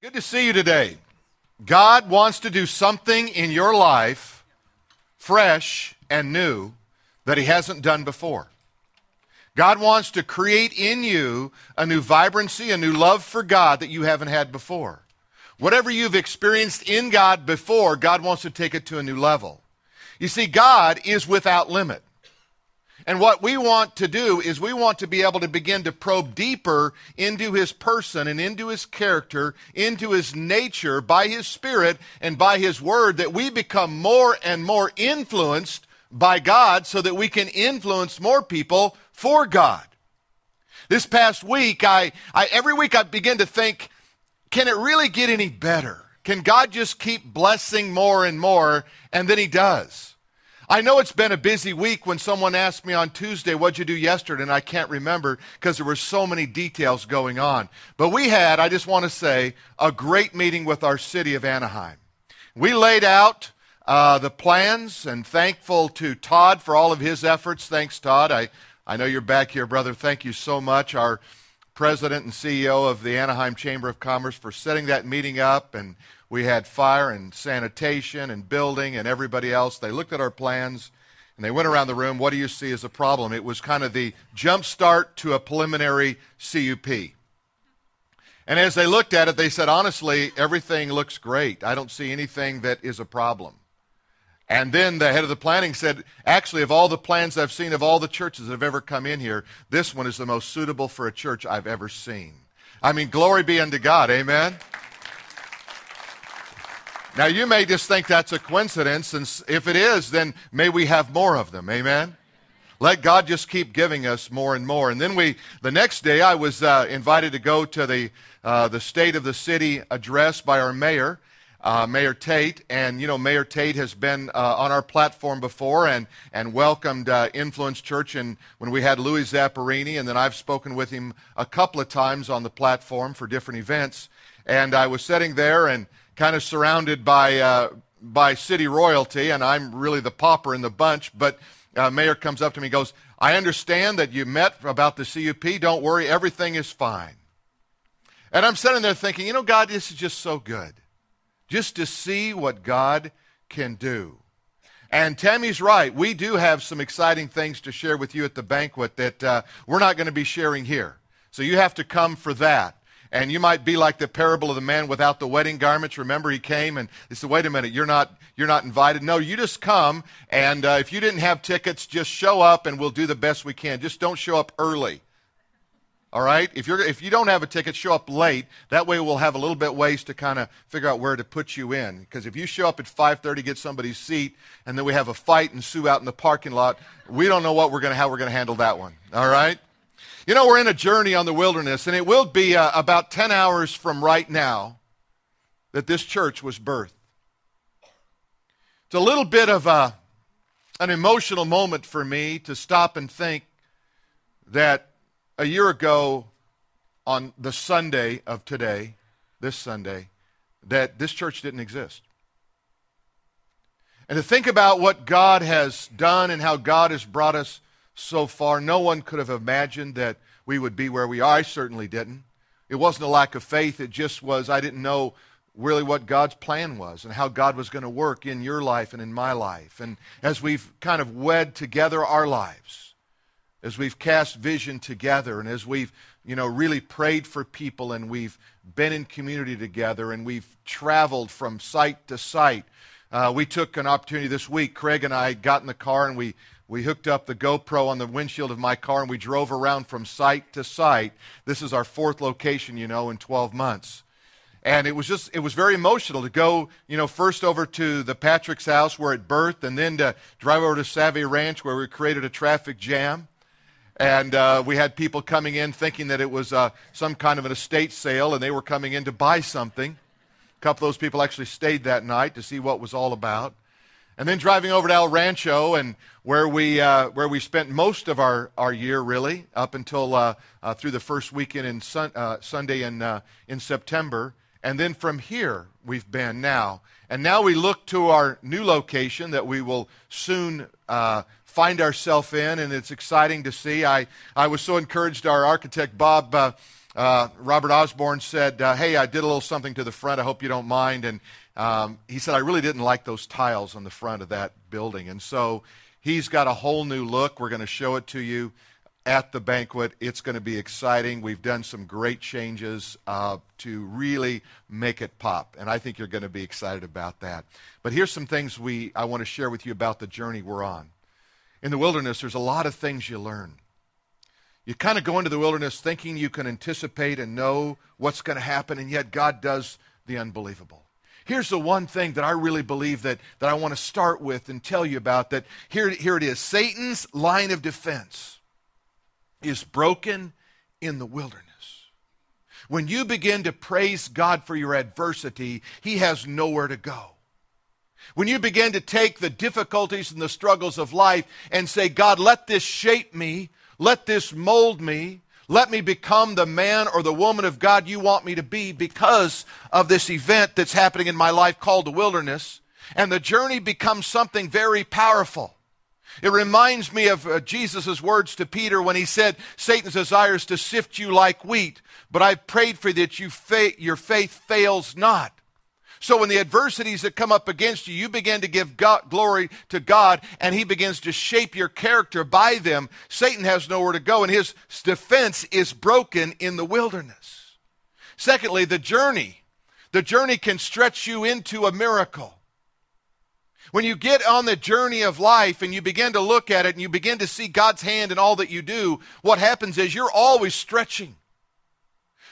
Good to see you today. God wants to do something in your life fresh and new that He hasn't done before. God wants to create in you a new vibrancy, a new love for God that you haven't had before. Whatever you've experienced in God before, God wants to take it to a new level. You see, God is without limit. And what we want to do is we want to be able to begin to probe deeper into his person and into his character, into his nature by his spirit and by his word that we become more and more influenced by God so that we can influence more people for God. This past week, I, I every week I begin to think, can it really get any better? Can God just keep blessing more and more? And then he does. I know it's been a busy week when someone asked me on Tuesday, What'd you do yesterday? And I can't remember because there were so many details going on. But we had, I just want to say, a great meeting with our city of Anaheim. We laid out uh, the plans and thankful to Todd for all of his efforts. Thanks, Todd. I, I know you're back here, brother. Thank you so much. Our president and CEO of the Anaheim Chamber of Commerce for setting that meeting up and we had fire and sanitation and building and everybody else. They looked at our plans and they went around the room. What do you see as a problem? It was kind of the jump start to a preliminary CUP. And as they looked at it, they said, honestly, everything looks great. I don't see anything that is a problem. And then the head of the planning said, actually, of all the plans I've seen, of all the churches that have ever come in here, this one is the most suitable for a church I've ever seen. I mean, glory be unto God. Amen. Now, you may just think that's a coincidence, and if it is, then may we have more of them. Amen? Let God just keep giving us more and more. And then we, the next day, I was uh, invited to go to the, uh, the State of the City address by our mayor, uh, Mayor Tait. And, you know, Mayor Tait has been uh, on our platform before and, and welcomed uh, Influence Church and when we had Louis Zamperini. And then I've spoken with him a couple of times on the platform for different events. And I was sitting there and kind of surrounded by, uh, by city royalty, and I'm really the pauper in the bunch. But uh, Mayor comes up to me and goes, I understand that you met about the CUP. Don't worry, everything is fine. And I'm sitting there thinking, you know, God, this is just so good. Just to see what God can do. And Tammy's right. We do have some exciting things to share with you at the banquet that uh, we're not going to be sharing here. So you have to come for that. And you might be like the parable of the man without the wedding garments. Remember, he came and he said, "Wait a minute, you're not you're not invited." No, you just come, and uh, if you didn't have tickets, just show up, and we'll do the best we can. Just don't show up early. All right. If you're if you don't have a ticket, show up late. That way, we'll have a little bit ways to kind of figure out where to put you in. Because if you show up at 5:30, get somebody's seat, and then we have a fight and sue out in the parking lot, we don't know what we're going to how we're going to handle that one. All right. You know, we're in a journey on the wilderness, and it will be uh, about 10 hours from right now that this church was birthed. It's a little bit of a, an emotional moment for me to stop and think that a year ago, on the Sunday of today, this Sunday, that this church didn't exist. And to think about what God has done and how God has brought us so far. No one could have imagined that we would be where we are. I certainly didn't. It wasn't a lack of faith, it just was I didn't know really what God's plan was and how God was going to work in your life and in my life. And as we've kind of wed together our lives, as we've cast vision together, and as we've, you know, really prayed for people and we've been in community together and we've traveled from site to site. Uh, we took an opportunity this week. Craig and I got in the car and we we hooked up the GoPro on the windshield of my car and we drove around from site to site. This is our fourth location, you know, in 12 months. And it was just, it was very emotional to go, you know, first over to the Patrick's house where it birthed and then to drive over to Savvy Ranch where we created a traffic jam. And uh, we had people coming in thinking that it was uh, some kind of an estate sale and they were coming in to buy something. A couple of those people actually stayed that night to see what was all about. And then driving over to El Rancho, and where we uh, where we spent most of our, our year, really, up until uh, uh, through the first weekend in sun, uh, Sunday in uh, in September, and then from here we've been now, and now we look to our new location that we will soon uh, find ourselves in, and it's exciting to see. I I was so encouraged. Our architect Bob Robert Osborne said, Hey, I did a little something to the front. I hope you don't mind. And um, he said, I really didn't like those tiles on the front of that building. And so he's got a whole new look. We're going to show it to you at the banquet. It's going to be exciting. We've done some great changes uh, to really make it pop, and I think you're going to be excited about that. But here's some things we I want to share with you about the journey we're on. In the wilderness, there's a lot of things you learn. You kind of go into the wilderness thinking you can anticipate and know what's going to happen, and yet God does the unbelievable. Here's the one thing that I really believe that, that I want to start with and tell you about that here, here it is Satan's line of defense is broken in the wilderness. When you begin to praise God for your adversity, He has nowhere to go. When you begin to take the difficulties and the struggles of life and say, God, let this shape me, let this mold me, let me become the man or the woman of God you want me to be because of this event that's happening in my life called the wilderness. And the journey becomes something very powerful. It reminds me of uh, Jesus' words to Peter when he said, Satan's desire is to sift you like wheat, but I've prayed for that you fa- your faith fails not. So when the adversities that come up against you, you begin to give God, glory to God, and He begins to shape your character by them. Satan has nowhere to go, and his defense is broken in the wilderness. Secondly, the journey. The journey can stretch you into a miracle. When you get on the journey of life and you begin to look at it and you begin to see God's hand in all that you do, what happens is you're always stretching.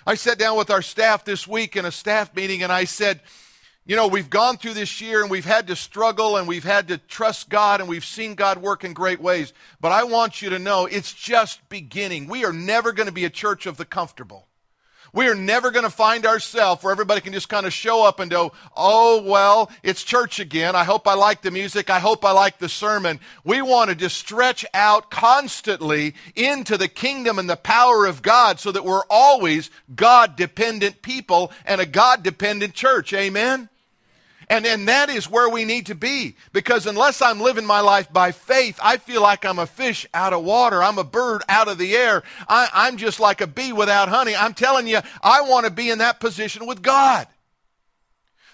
I sat down with our staff this week in a staff meeting and I said, you know, we've gone through this year and we've had to struggle and we've had to trust God and we've seen God work in great ways. But I want you to know it's just beginning. We are never going to be a church of the comfortable. We are never going to find ourselves where everybody can just kind of show up and go, oh, well, it's church again. I hope I like the music. I hope I like the sermon. We want to just stretch out constantly into the kingdom and the power of God so that we're always God dependent people and a God dependent church. Amen? And, and that is where we need to be. Because unless I'm living my life by faith, I feel like I'm a fish out of water. I'm a bird out of the air. I, I'm just like a bee without honey. I'm telling you, I want to be in that position with God.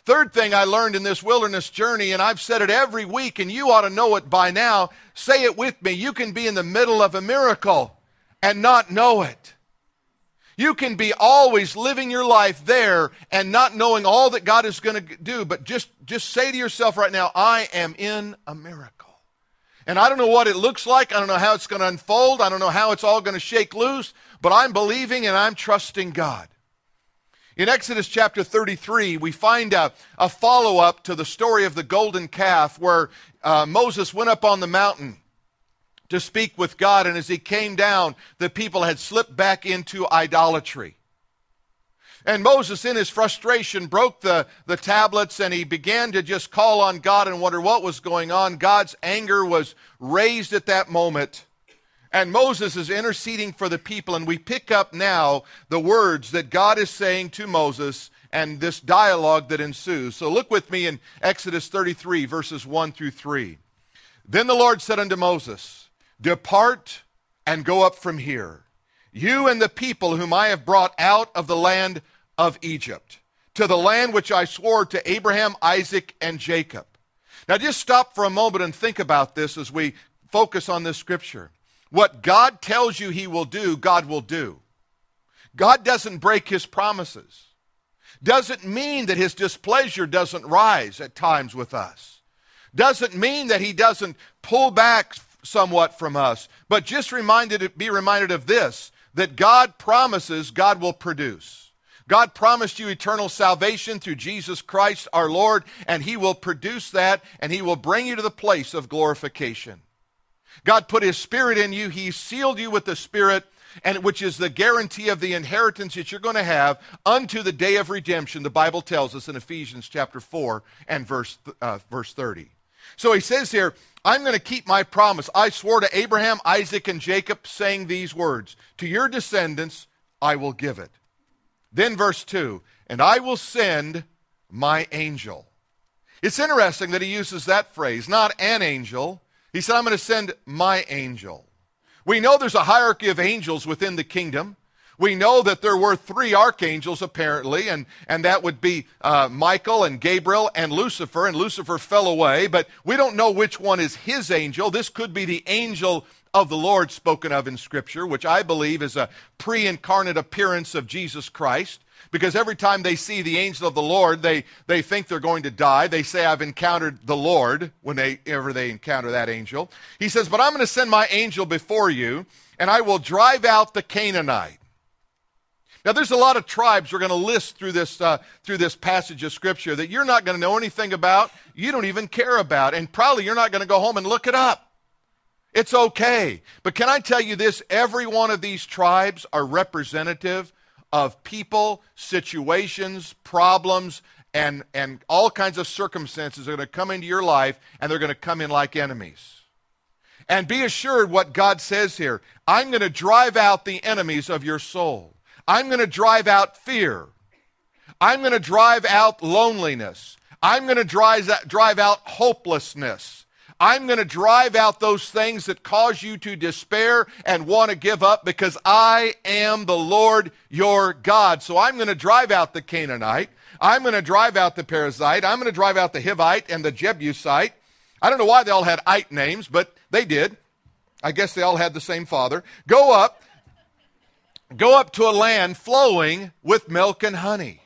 Third thing I learned in this wilderness journey, and I've said it every week, and you ought to know it by now. Say it with me. You can be in the middle of a miracle and not know it. You can be always living your life there and not knowing all that God is going to do, but just, just say to yourself right now, I am in a miracle. And I don't know what it looks like. I don't know how it's going to unfold. I don't know how it's all going to shake loose, but I'm believing and I'm trusting God. In Exodus chapter 33, we find a, a follow up to the story of the golden calf where uh, Moses went up on the mountain to speak with God. And as he came down, the people had slipped back into idolatry. And Moses, in his frustration, broke the, the tablets and he began to just call on God and wonder what was going on. God's anger was raised at that moment. And Moses is interceding for the people. And we pick up now the words that God is saying to Moses and this dialogue that ensues. So look with me in Exodus 33, verses 1 through 3. Then the Lord said unto Moses, Depart and go up from here, you and the people whom I have brought out of the land of Egypt, to the land which I swore to Abraham, Isaac, and Jacob. Now, just stop for a moment and think about this as we focus on this scripture. What God tells you He will do, God will do. God doesn't break His promises. Doesn't mean that His displeasure doesn't rise at times with us. Doesn't mean that He doesn't pull back somewhat from us. But just reminded, be reminded of this that God promises God will produce. God promised you eternal salvation through Jesus Christ our Lord, and He will produce that, and He will bring you to the place of glorification. God put His Spirit in you, He sealed you with the Spirit, and which is the guarantee of the inheritance that you're going to have unto the day of redemption, the Bible tells us in Ephesians chapter 4 and verse, uh, verse 30. So he says here, I'm going to keep my promise. I swore to Abraham, Isaac, and Jacob, saying these words To your descendants I will give it. Then, verse 2 And I will send my angel. It's interesting that he uses that phrase, not an angel. He said, I'm going to send my angel. We know there's a hierarchy of angels within the kingdom. We know that there were three archangels, apparently, and, and that would be uh, Michael and Gabriel and Lucifer, and Lucifer fell away, but we don't know which one is his angel. This could be the angel of the Lord spoken of in Scripture, which I believe is a pre incarnate appearance of Jesus Christ. Because every time they see the angel of the Lord, they, they think they're going to die. They say, I've encountered the Lord whenever they ever they encounter that angel. He says, But I'm going to send my angel before you, and I will drive out the Canaanite. Now, there's a lot of tribes we're going to list through this, uh, through this passage of Scripture that you're not going to know anything about, you don't even care about, and probably you're not going to go home and look it up. It's okay. But can I tell you this? Every one of these tribes are representative of people, situations, problems, and, and all kinds of circumstances are going to come into your life, and they're going to come in like enemies. And be assured what God says here I'm going to drive out the enemies of your soul. I'm going to drive out fear. I'm going to drive out loneliness. I'm going to drive, drive out hopelessness. I'm going to drive out those things that cause you to despair and want to give up because I am the Lord your God. So I'm going to drive out the Canaanite. I'm going to drive out the Perizzite. I'm going to drive out the Hivite and the Jebusite. I don't know why they all had Ite names, but they did. I guess they all had the same father. Go up, go up to a land flowing with milk and honey.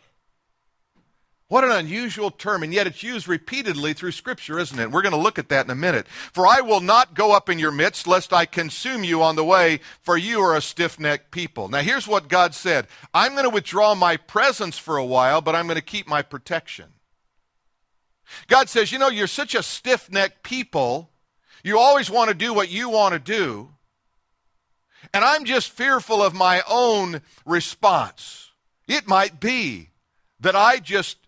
What an unusual term, and yet it's used repeatedly through Scripture, isn't it? We're going to look at that in a minute. For I will not go up in your midst, lest I consume you on the way, for you are a stiff necked people. Now, here's what God said I'm going to withdraw my presence for a while, but I'm going to keep my protection. God says, You know, you're such a stiff necked people, you always want to do what you want to do, and I'm just fearful of my own response. It might be that I just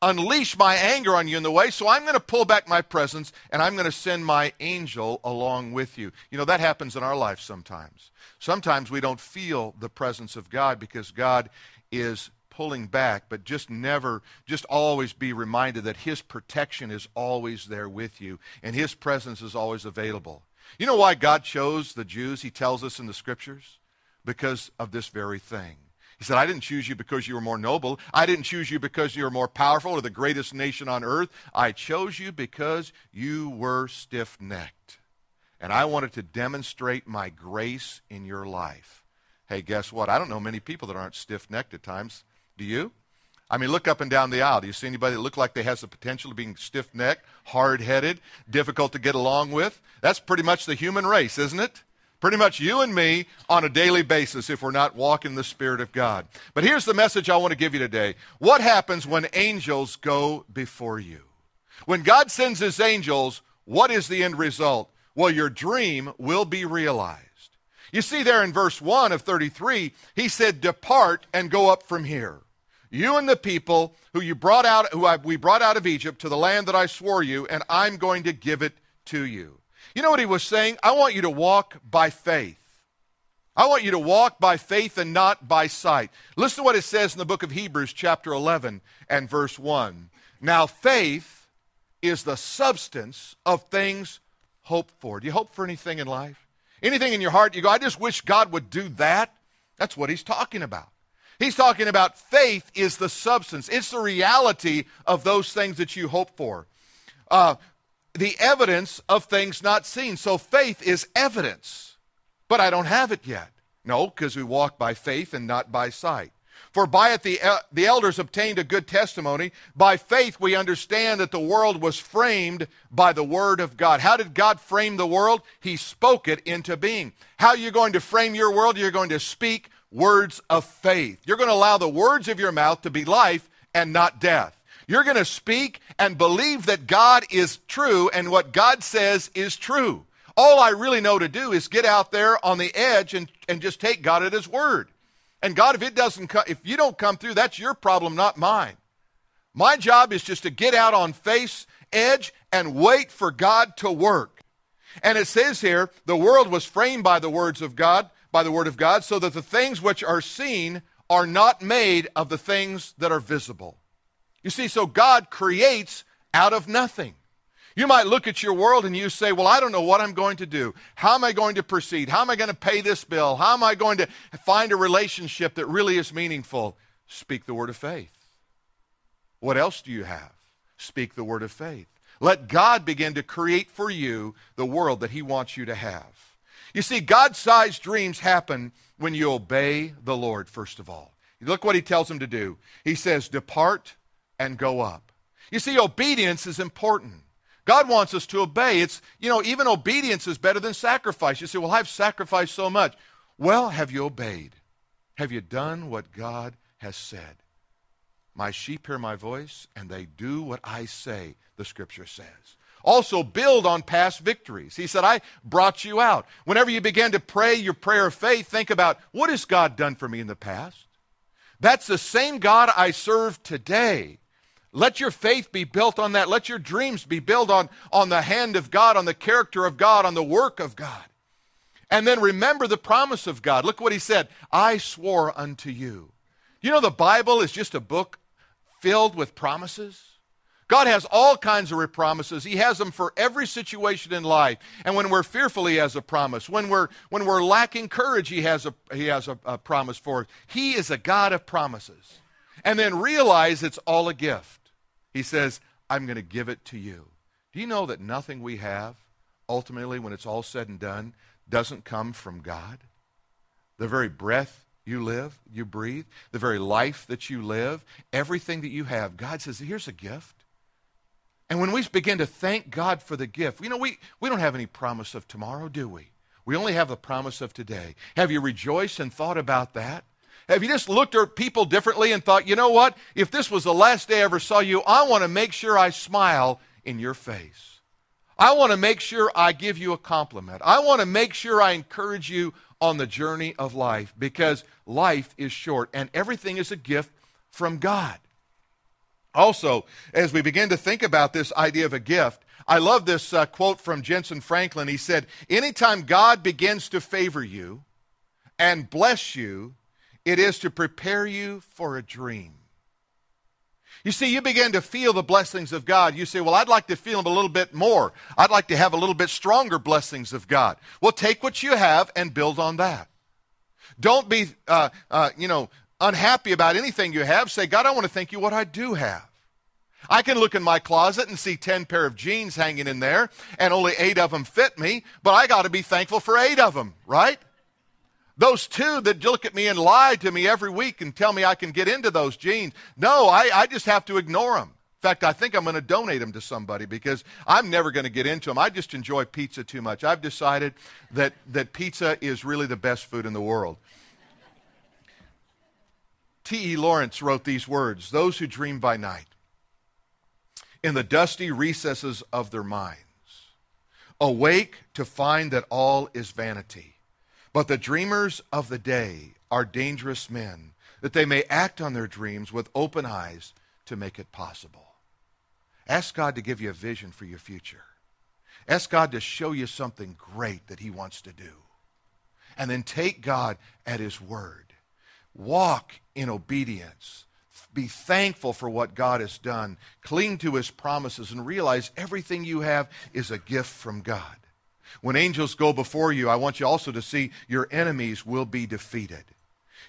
unleash my anger on you in the way, so I'm going to pull back my presence and I'm going to send my angel along with you. You know, that happens in our life sometimes. Sometimes we don't feel the presence of God because God is pulling back, but just never, just always be reminded that His protection is always there with you and His presence is always available. You know why God chose the Jews, He tells us in the scriptures? Because of this very thing. He said, I didn't choose you because you were more noble. I didn't choose you because you were more powerful or the greatest nation on earth. I chose you because you were stiff necked. And I wanted to demonstrate my grace in your life. Hey, guess what? I don't know many people that aren't stiff necked at times. Do you? I mean, look up and down the aisle. Do you see anybody that look like they has the potential of being stiff necked, hard headed, difficult to get along with? That's pretty much the human race, isn't it? Pretty much you and me on a daily basis if we're not walking the Spirit of God. But here's the message I want to give you today. What happens when angels go before you? When God sends his angels, what is the end result? Well, your dream will be realized. You see there in verse 1 of 33, he said, Depart and go up from here. You and the people who you brought out, who I, we brought out of Egypt to the land that I swore you, and I'm going to give it to you. You know what he was saying? I want you to walk by faith. I want you to walk by faith and not by sight. Listen to what it says in the book of Hebrews, chapter 11 and verse 1. Now, faith is the substance of things hoped for. Do you hope for anything in life? Anything in your heart, you go, I just wish God would do that? That's what he's talking about. He's talking about faith is the substance, it's the reality of those things that you hope for. Uh, the evidence of things not seen. So faith is evidence, but I don't have it yet. No, because we walk by faith and not by sight. For by it the, uh, the elders obtained a good testimony. By faith we understand that the world was framed by the word of God. How did God frame the world? He spoke it into being. How are you going to frame your world? You're going to speak words of faith. You're going to allow the words of your mouth to be life and not death. You're going to speak and believe that God is true and what God says is true. All I really know to do is get out there on the edge and, and just take God at his word. And God, if it doesn't come, if you don't come through, that's your problem, not mine. My job is just to get out on face edge and wait for God to work. And it says here, the world was framed by the words of God, by the word of God, so that the things which are seen are not made of the things that are visible. You see, so God creates out of nothing. You might look at your world and you say, Well, I don't know what I'm going to do. How am I going to proceed? How am I going to pay this bill? How am I going to find a relationship that really is meaningful? Speak the word of faith. What else do you have? Speak the word of faith. Let God begin to create for you the world that He wants you to have. You see, God sized dreams happen when you obey the Lord, first of all. Look what He tells him to do. He says, Depart and go up. You see, obedience is important. God wants us to obey. It's, you know, even obedience is better than sacrifice. You say, Well, I've sacrificed so much. Well, have you obeyed? Have you done what God has said? My sheep hear my voice, and they do what I say, the scripture says. Also, build on past victories. He said, I brought you out. Whenever you begin to pray your prayer of faith, think about what has God done for me in the past? That's the same God I serve today. Let your faith be built on that. Let your dreams be built on, on the hand of God, on the character of God, on the work of God. And then remember the promise of God. Look what he said I swore unto you. You know, the Bible is just a book filled with promises? God has all kinds of promises. He has them for every situation in life. And when we're fearful, He has a promise. When we're, when we're lacking courage, He has, a, he has a, a promise for us. He is a God of promises. And then realize it's all a gift. He says, I'm going to give it to you. Do you know that nothing we have, ultimately, when it's all said and done, doesn't come from God? The very breath you live, you breathe, the very life that you live, everything that you have, God says, here's a gift. And when we begin to thank God for the gift, you know, we, we don't have any promise of tomorrow, do we? We only have the promise of today. Have you rejoiced and thought about that? Have you just looked at people differently and thought, you know what? If this was the last day I ever saw you, I want to make sure I smile in your face. I want to make sure I give you a compliment. I want to make sure I encourage you on the journey of life because life is short and everything is a gift from God. Also, as we begin to think about this idea of a gift, I love this uh, quote from Jentezen Franklin. He said, Anytime God begins to favor you and bless you, it is to prepare you for a dream. You see, you begin to feel the blessings of God. You say, Well, I'd like to feel them a little bit more. I'd like to have a little bit stronger blessings of God. Well, take what you have and build on that. Don't be, uh, uh, you know, unhappy about anything you have. Say, God, I want to thank you what I do have. I can look in my closet and see 10 pair of jeans hanging in there, and only eight of them fit me, but I got to be thankful for eight of them, right? Those two that look at me and lie to me every week and tell me I can get into those jeans. No, I, I just have to ignore them. In fact, I think I'm going to donate them to somebody because I'm never going to get into them. I just enjoy pizza too much. I've decided that, that pizza is really the best food in the world. T.E. Lawrence wrote these words Those who dream by night, in the dusty recesses of their minds, awake to find that all is vanity but the dreamers of the day are dangerous men, that they may act on their dreams with open eyes to make it possible. Ask God to give you a vision for your future. Ask God to show you something great that He wants to do. And then take God at His word. Walk in obedience. Be thankful for what God has done. Cling to His promises and realize everything you have is a gift from God. When angels go before you, I want you also to see your enemies will be defeated.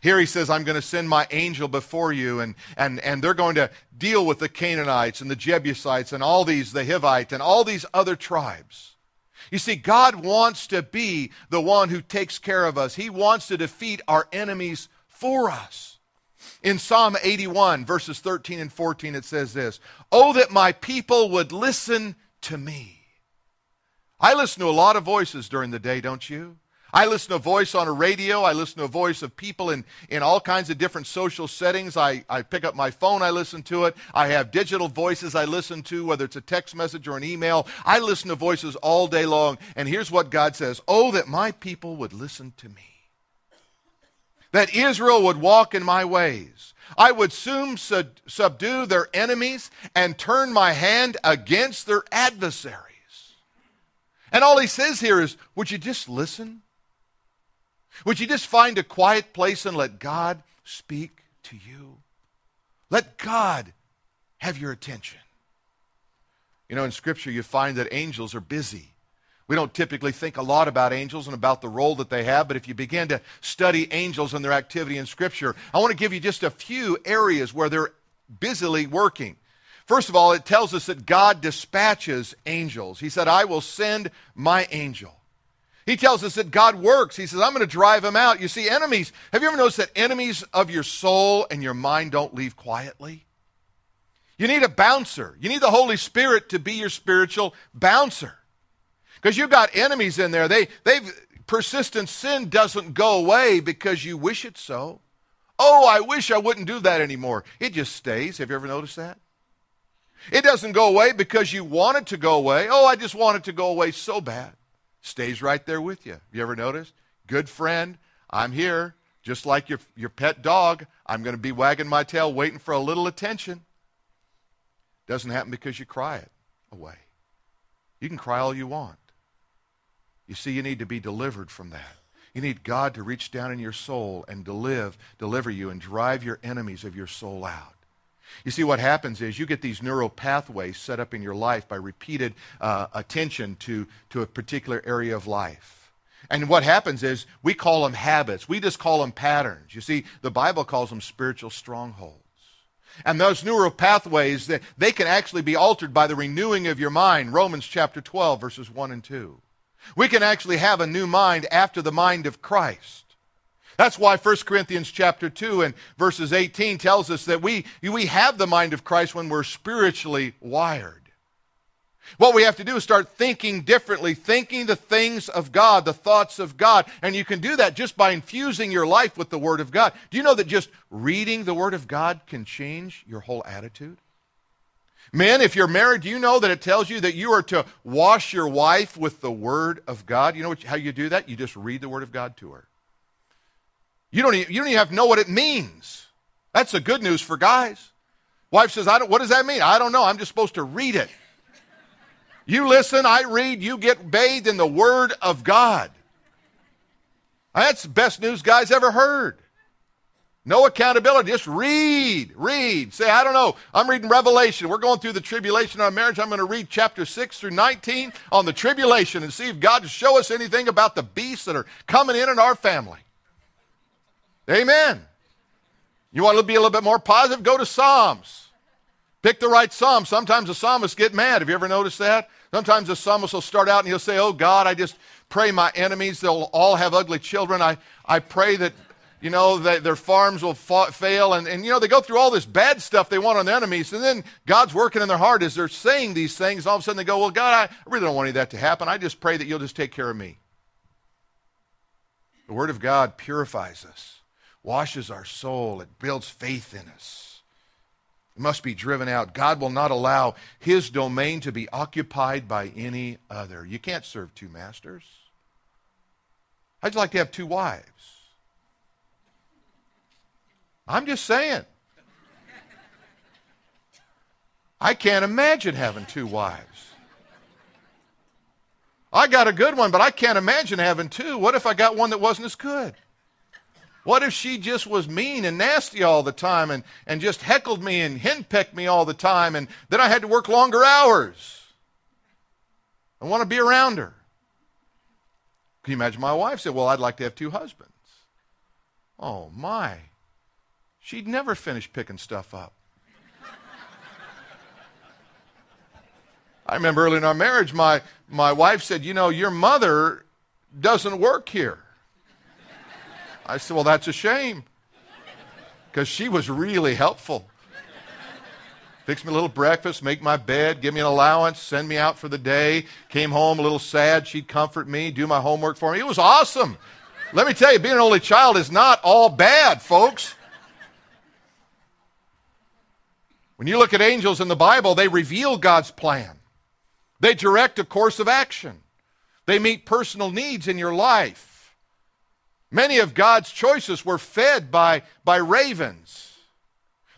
Here he says, I'm going to send my angel before you, and, and, and they're going to deal with the Canaanites and the Jebusites and all these, the Hivites and all these other tribes. You see, God wants to be the one who takes care of us. He wants to defeat our enemies for us. In Psalm 81, verses 13 and 14, it says this Oh, that my people would listen to me. I listen to a lot of voices during the day, don't you? I listen to a voice on a radio. I listen to a voice of people in, in all kinds of different social settings. I, I pick up my phone, I listen to it. I have digital voices I listen to, whether it's a text message or an email. I listen to voices all day long. And here's what God says Oh, that my people would listen to me, that Israel would walk in my ways. I would soon sub- subdue their enemies and turn my hand against their adversaries. And all he says here is, would you just listen? Would you just find a quiet place and let God speak to you? Let God have your attention. You know, in Scripture, you find that angels are busy. We don't typically think a lot about angels and about the role that they have, but if you begin to study angels and their activity in Scripture, I want to give you just a few areas where they're busily working. First of all, it tells us that God dispatches angels. He said, I will send my angel. He tells us that God works. He says, I'm going to drive them out. You see, enemies, have you ever noticed that enemies of your soul and your mind don't leave quietly? You need a bouncer. You need the Holy Spirit to be your spiritual bouncer. Because you've got enemies in there. They, they've, persistent sin doesn't go away because you wish it so. Oh, I wish I wouldn't do that anymore. It just stays. Have you ever noticed that? It doesn't go away because you want it to go away. Oh, I just want it to go away so bad. Stays right there with you. Have you ever noticed? Good friend, I'm here. Just like your, your pet dog, I'm going to be wagging my tail waiting for a little attention. Doesn't happen because you cry it away. You can cry all you want. You see, you need to be delivered from that. You need God to reach down in your soul and deliver, deliver you and drive your enemies of your soul out. You see, what happens is you get these neural pathways set up in your life by repeated uh, attention to, to a particular area of life. And what happens is we call them habits. We just call them patterns. You see, the Bible calls them spiritual strongholds. And those neural pathways, they, they can actually be altered by the renewing of your mind. Romans chapter 12, verses 1 and 2. We can actually have a new mind after the mind of Christ. That's why 1 Corinthians chapter 2 and verses 18 tells us that we, we have the mind of Christ when we're spiritually wired. What we have to do is start thinking differently, thinking the things of God, the thoughts of God. And you can do that just by infusing your life with the Word of God. Do you know that just reading the Word of God can change your whole attitude? Men, if you're married, do you know that it tells you that you are to wash your wife with the Word of God? You know what, how you do that? You just read the Word of God to her. You don't, even, you don't even have to know what it means. That's the good news for guys. Wife says, I don't, What does that mean? I don't know. I'm just supposed to read it. You listen, I read, you get bathed in the Word of God. That's the best news guys ever heard. No accountability. Just read, read. Say, I don't know. I'm reading Revelation. We're going through the tribulation on marriage. I'm going to read chapter 6 through 19 on the tribulation and see if God will show us anything about the beasts that are coming in in our family. Amen. You want to be a little bit more positive? Go to Psalms. Pick the right psalm. Sometimes the psalmists get mad. Have you ever noticed that? Sometimes the psalmist will start out and he'll say, Oh God, I just pray my enemies, they'll all have ugly children. I, I pray that you know, their farms will fa- fail. And, and, you know, they go through all this bad stuff they want on their enemies. And then God's working in their heart as they're saying these things. All of a sudden they go, Well, God, I really don't want any of that to happen. I just pray that you'll just take care of me. The Word of God purifies us, washes our soul, it builds faith in us. It must be driven out. God will not allow his domain to be occupied by any other. You can't serve two masters. I'd like to have two wives. I'm just saying. I can't imagine having two wives. I got a good one, but I can't imagine having two. What if I got one that wasn't as good? What if she just was mean and nasty all the time and, and just heckled me and henpecked me all the time and then I had to work longer hours? I want to be around her. Can you imagine my wife said, Well, I'd like to have two husbands? Oh, my. She'd never finish picking stuff up. I remember early in our marriage, my, my wife said, You know, your mother doesn't work here. I said, Well, that's a shame. Because she was really helpful. Fix me a little breakfast, make my bed, give me an allowance, send me out for the day. Came home a little sad. She'd comfort me, do my homework for me. It was awesome. Let me tell you, being an only child is not all bad, folks. When you look at angels in the Bible, they reveal God's plan. They direct a course of action. They meet personal needs in your life. Many of God's choices were fed by, by ravens.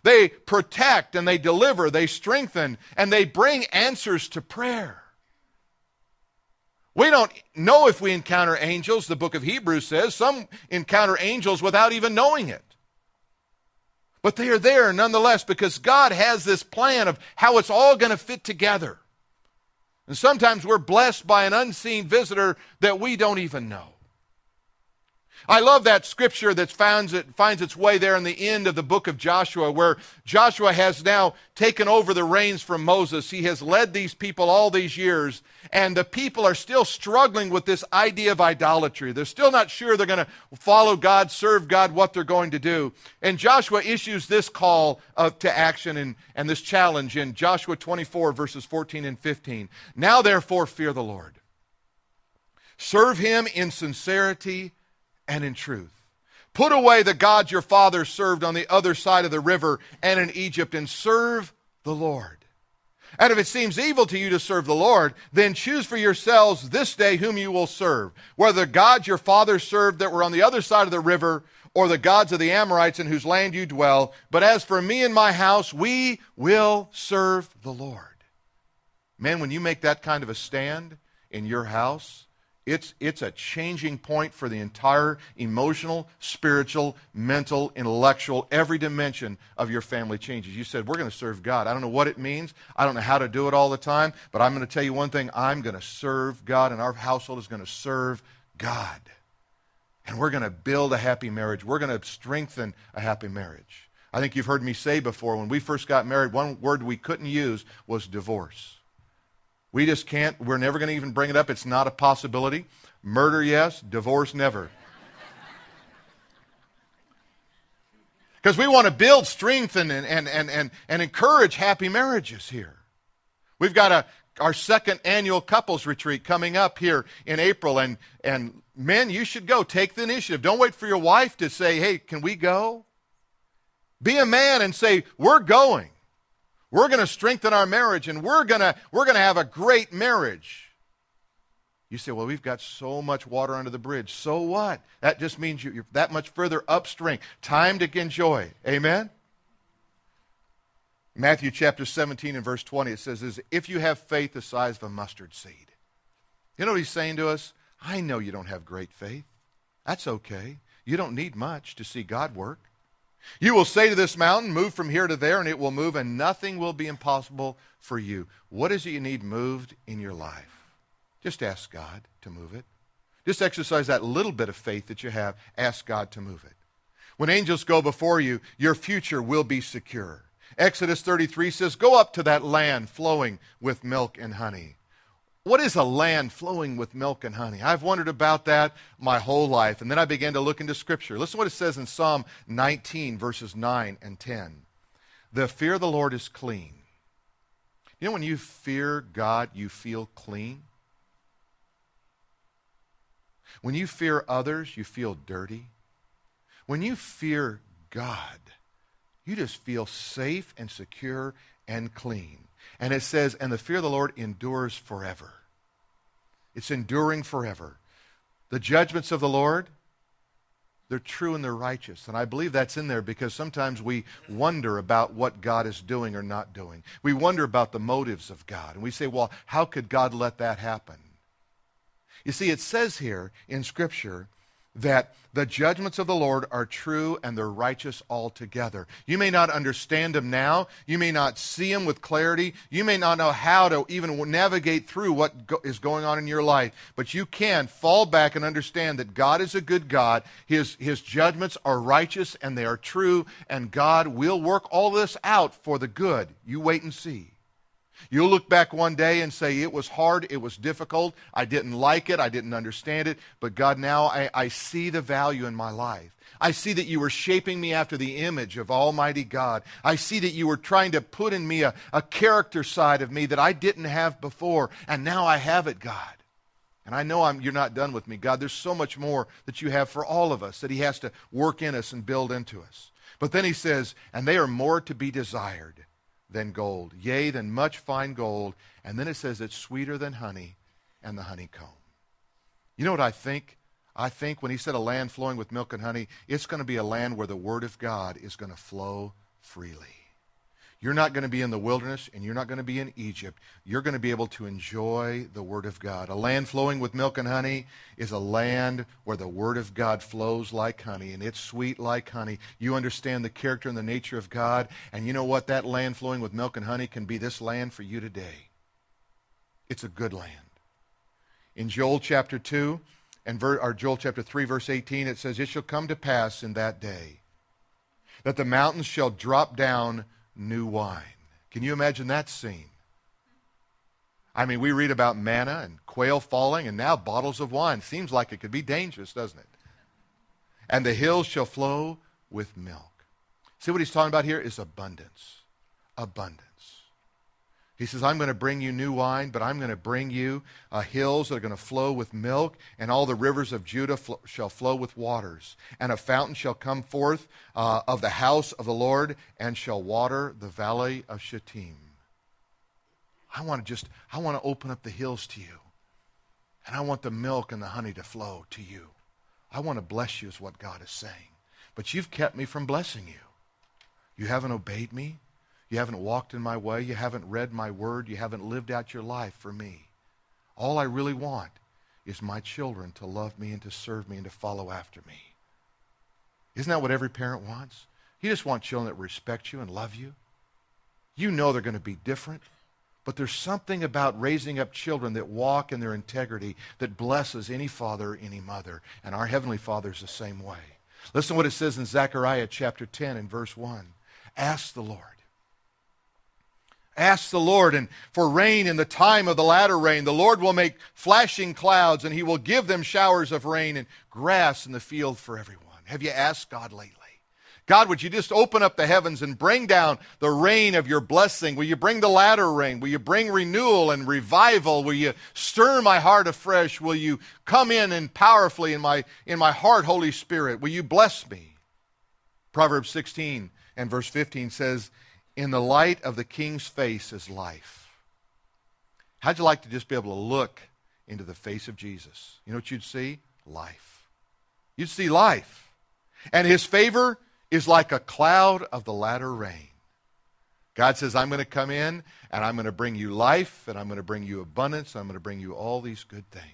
They protect and they deliver, they strengthen, and they bring answers to prayer. We don't know if we encounter angels, the book of Hebrews says. Some encounter angels without even knowing it. But they are there nonetheless because God has this plan of how it's all going to fit together. And sometimes we're blessed by an unseen visitor that we don't even know. I love that scripture that finds, it, finds its way there in the end of the book of Joshua, where Joshua has now taken over the reins from Moses. He has led these people all these years, and the people are still struggling with this idea of idolatry. They're still not sure they're going to follow God, serve God, what they're going to do. And Joshua issues this call of, to action and, and this challenge in Joshua 24, verses 14 and 15. Now, therefore, fear the Lord. Serve him in sincerity and in truth. Put away the gods your fathers served on the other side of the river and in Egypt and serve the Lord. And if it seems evil to you to serve the Lord, then choose for yourselves this day whom you will serve, whether the gods your fathers served that were on the other side of the river, or the gods of the Amorites in whose land you dwell. But as for me and my house, we will serve the Lord. Men, when you make that kind of a stand in your house, it's, it's a changing point for the entire emotional, spiritual, mental, intellectual, every dimension of your family changes. You said, We're going to serve God. I don't know what it means. I don't know how to do it all the time, but I'm going to tell you one thing I'm going to serve God, and our household is going to serve God. And we're going to build a happy marriage. We're going to strengthen a happy marriage. I think you've heard me say before when we first got married, one word we couldn't use was divorce. We just can't, we're never going to even bring it up. It's not a possibility. Murder, yes. Divorce, never. Because we want to build, strengthen, and, and, and, and, and encourage happy marriages here. We've got a, our second annual couples retreat coming up here in April. And, and men, you should go. Take the initiative. Don't wait for your wife to say, hey, can we go? Be a man and say, we're going. We're going to strengthen our marriage and we're going to we're going to have a great marriage. You say, well, we've got so much water under the bridge. So what? That just means you're that much further upstream. Time to enjoy. Amen? Matthew chapter 17 and verse 20, it says, is if you have faith the size of a mustard seed. You know what he's saying to us? I know you don't have great faith. That's okay. You don't need much to see God work. You will say to this mountain, Move from here to there, and it will move, and nothing will be impossible for you. What is it you need moved in your life? Just ask God to move it. Just exercise that little bit of faith that you have. Ask God to move it. When angels go before you, your future will be secure. Exodus 33 says, Go up to that land flowing with milk and honey. What is a land flowing with milk and honey? I've wondered about that my whole life. And then I began to look into Scripture. Listen to what it says in Psalm 19, verses 9 and 10. The fear of the Lord is clean. You know, when you fear God, you feel clean. When you fear others, you feel dirty. When you fear God, you just feel safe and secure and clean. And it says, and the fear of the Lord endures forever. It's enduring forever. The judgments of the Lord, they're true and they're righteous. And I believe that's in there because sometimes we wonder about what God is doing or not doing. We wonder about the motives of God. And we say, well, how could God let that happen? You see, it says here in Scripture that the judgments of the Lord are true and they're righteous altogether. You may not understand them now. You may not see them with clarity. You may not know how to even navigate through what go- is going on in your life. But you can fall back and understand that God is a good God. His, his judgments are righteous and they are true, and God will work all this out for the good. You wait and see. You'll look back one day and say, It was hard, it was difficult, I didn't like it, I didn't understand it, but God, now I, I see the value in my life. I see that you were shaping me after the image of Almighty God. I see that you were trying to put in me a, a character side of me that I didn't have before, and now I have it, God. And I know I'm, you're not done with me, God. There's so much more that you have for all of us that He has to work in us and build into us. But then He says, and they are more to be desired than gold, yea, than much fine gold. And then it says it's sweeter than honey and the honeycomb. You know what I think? I think when he said a land flowing with milk and honey, it's going to be a land where the word of God is going to flow freely. You're not going to be in the wilderness and you're not going to be in Egypt. You're going to be able to enjoy the Word of God. A land flowing with milk and honey is a land where the Word of God flows like honey and it's sweet like honey. You understand the character and the nature of God. And you know what? That land flowing with milk and honey can be this land for you today. It's a good land. In Joel chapter 2 and ver, or Joel chapter 3 verse 18 it says it shall come to pass in that day that the mountains shall drop down new wine. Can you imagine that scene? I mean, we read about manna and quail falling and now bottles of wine. Seems like it could be dangerous, doesn't it? And the hills shall flow with milk. See what he's talking about here is abundance. Abundance. He says, I'm going to bring you new wine, but I'm going to bring you uh, hills that are going to flow with milk, and all the rivers of Judah fl- shall flow with waters. And a fountain shall come forth uh, of the house of the Lord, and shall water the valley of Shittim. I want to just, I want to open up the hills to you. And I want the milk and the honey to flow to you. I want to bless you, is what God is saying. But you've kept me from blessing you. You haven't obeyed me. You haven't walked in my way. You haven't read my word. You haven't lived out your life for me. All I really want is my children to love me and to serve me and to follow after me. Isn't that what every parent wants? You just want children that respect you and love you. You know they're going to be different, but there's something about raising up children that walk in their integrity that blesses any father any mother. And our Heavenly Father is the same way. Listen to what it says in Zechariah chapter 10 and verse 1. Ask the Lord Ask the Lord and for rain in the time of the latter rain. The Lord will make flashing clouds and he will give them showers of rain and grass in the field for everyone. Have you asked God lately? God, would you just open up the heavens and bring down the rain of your blessing? Will you bring the latter rain? Will you bring renewal and revival? Will you stir my heart afresh? Will you come in and powerfully in my, in my heart, Holy Spirit? Will you bless me? Proverbs 16 and verse 15 says, in the light of the king's face is life. How'd you like to just be able to look into the face of Jesus? You know what you'd see? Life. You'd see life. And his favor is like a cloud of the latter rain. God says, I'm going to come in and I'm going to bring you life and I'm going to bring you abundance. and I'm going to bring you all these good things.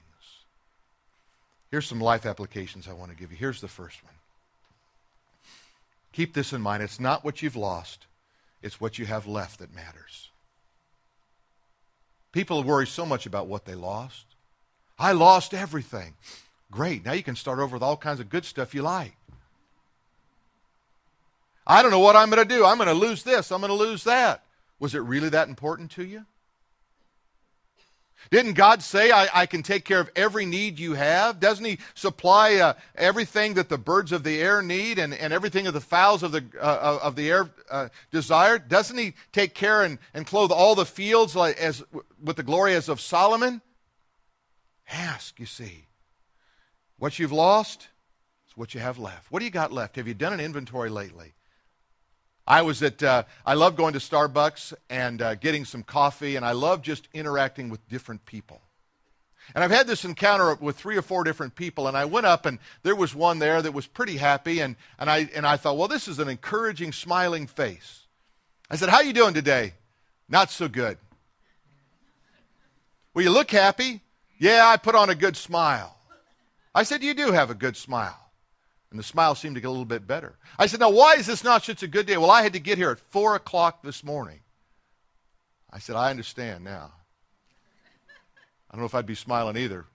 Here's some life applications I want to give you. Here's the first one. Keep this in mind. It's not what you've lost, it's what you have left that matters. People worry so much about what they lost. I lost everything. Great. Now you can start over with all kinds of good stuff you like. I don't know what I'm going to do. I'm going to lose this. I'm going to lose that. Was it really that important to you? Didn't God say, I, I, can take care of every need you have? Doesn't He supply uh, everything that the birds of the air need and, and everything that the fowls of the, uh, of the air uh, desire? Doesn't He take care and, and clothe all the fields like, as, with the glory as of Solomon? Ask, you see. What you've lost is what you have left. What do you got left? Have you done an inventory lately? I was at, uh, I love going to Starbucks and uh, getting some coffee, and I love just interacting with different people. And I've had this encounter with three or four different people, and I went up, and there was one there that was pretty happy, and, and, I, and I thought, well, this is an encouraging, smiling face. I said, how you doing today? Not so good. Well, you look happy. Yeah, I put on a good smile. I said, you do have a good smile. And the smile seemed to get a little bit better. I said, Now, why is this not such a good day? Well, I had to get here at 4 o'clock this morning. I said, I understand now. I don't know if I'd be smiling either.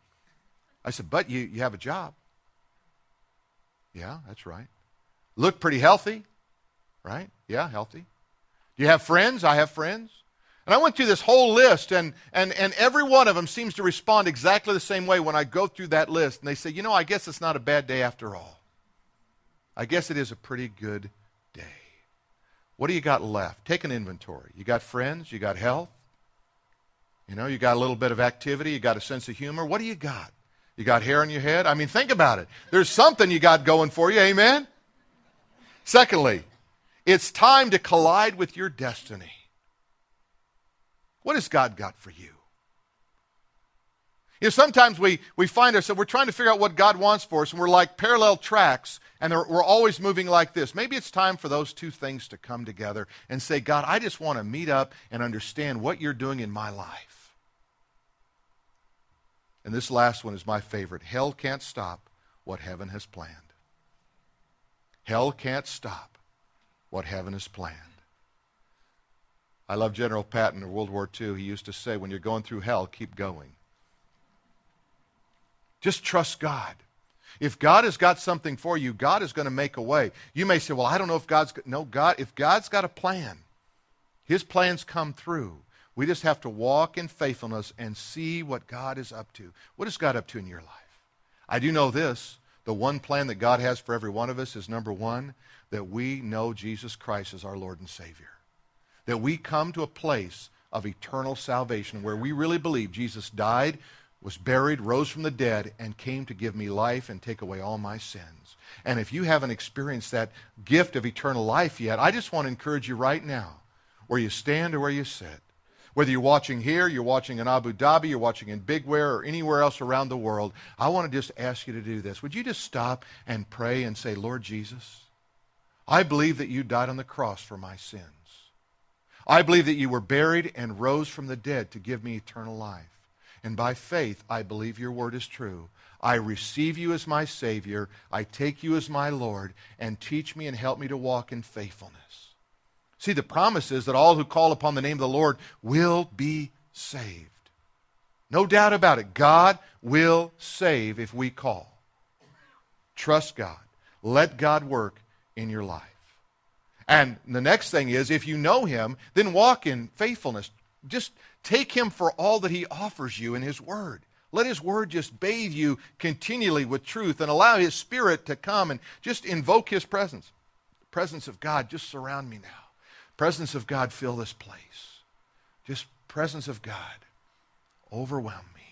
I said, But you, you have a job. Yeah, that's right. Look pretty healthy, right? Yeah, healthy. Do you have friends? I have friends. And I went through this whole list, and, and, and every one of them seems to respond exactly the same way when I go through that list. And they say, you know, I guess it's not a bad day after all. I guess it is a pretty good day. What do you got left? Take an inventory. You got friends, you got health, you know, you got a little bit of activity, you got a sense of humor. What do you got? You got hair on your head? I mean, think about it. There's something you got going for you, amen? Secondly, it's time to collide with your destiny. What has God got for you? You know, sometimes we, we find ourselves, we're trying to figure out what God wants for us, and we're like parallel tracks, and we're always moving like this. Maybe it's time for those two things to come together and say, God, I just want to meet up and understand what you're doing in my life. And this last one is my favorite. Hell can't stop what heaven has planned. Hell can't stop what heaven has planned. I love General Patton of World War II. He used to say, when you're going through hell, keep going. Just trust God. If God has got something for you, God is going to make a way. You may say, well, I don't know if God's... No, God, if God's got a plan, his plans come through. We just have to walk in faithfulness and see what God is up to. What is God up to in your life? I do know this. The one plan that God has for every one of us is number one, that we know Jesus Christ as our Lord and Savior. That we come to a place of eternal salvation where we really believe Jesus died, was buried, rose from the dead, and came to give me life and take away all my sins. And if you haven't experienced that gift of eternal life yet, I just want to encourage you right now, where you stand or where you sit, whether you're watching here, you're watching in Abu Dhabi, you're watching in Big Bear, or anywhere else around the world, I want to just ask you to do this. Would you just stop and pray and say, Lord Jesus, I believe that you died on the cross for my sins. I believe that you were buried and rose from the dead to give me eternal life. And by faith, I believe your word is true. I receive you as my Savior. I take you as my Lord. And teach me and help me to walk in faithfulness. See, the promise is that all who call upon the name of the Lord will be saved. No doubt about it. God will save if we call. Trust God. Let God work in your life. And the next thing is, if you know Him, then walk in faithfulness. Just take Him for all that He offers you in His Word. Let His Word just bathe you continually with truth and allow His Spirit to come and just invoke His presence. Presence of God, just surround me now. Presence of God, fill this place. Just presence of God, overwhelm me.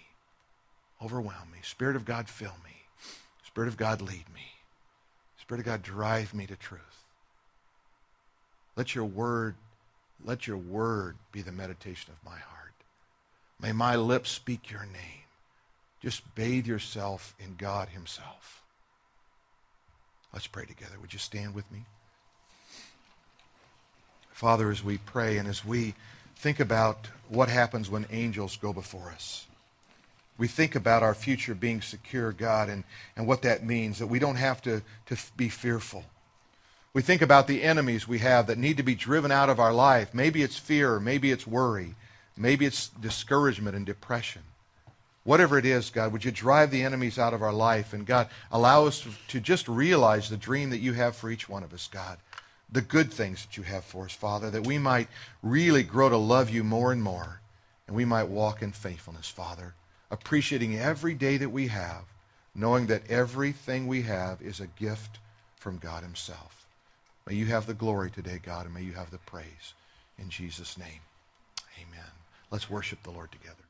Overwhelm me. Spirit of God, fill me. Spirit of God, lead me. Spirit of God, drive me to truth. Let your word, let your word be the meditation of my heart. May my lips speak your name. Just bathe yourself in God himself. Let's pray together. Would you stand with me? Father, as we pray and as we think about what happens when angels go before us, we think about our future being secure, God, and, and what that means, that we don't have to, to be fearful. We think about the enemies we have that need to be driven out of our life. Maybe it's fear, maybe it's worry, maybe it's discouragement and depression. Whatever it is, God, would you drive the enemies out of our life? And God, allow us to, just realize the dream that you have for each one of us, God the good things that you have for us, Father, that we might really grow to love you more and more, and we might walk in faithfulness, Father, appreciating every day that we have, knowing that everything we have is a gift from God himself. May you have the glory today, God, and may you have the praise. In Jesus' name. Let's worship the Lord together.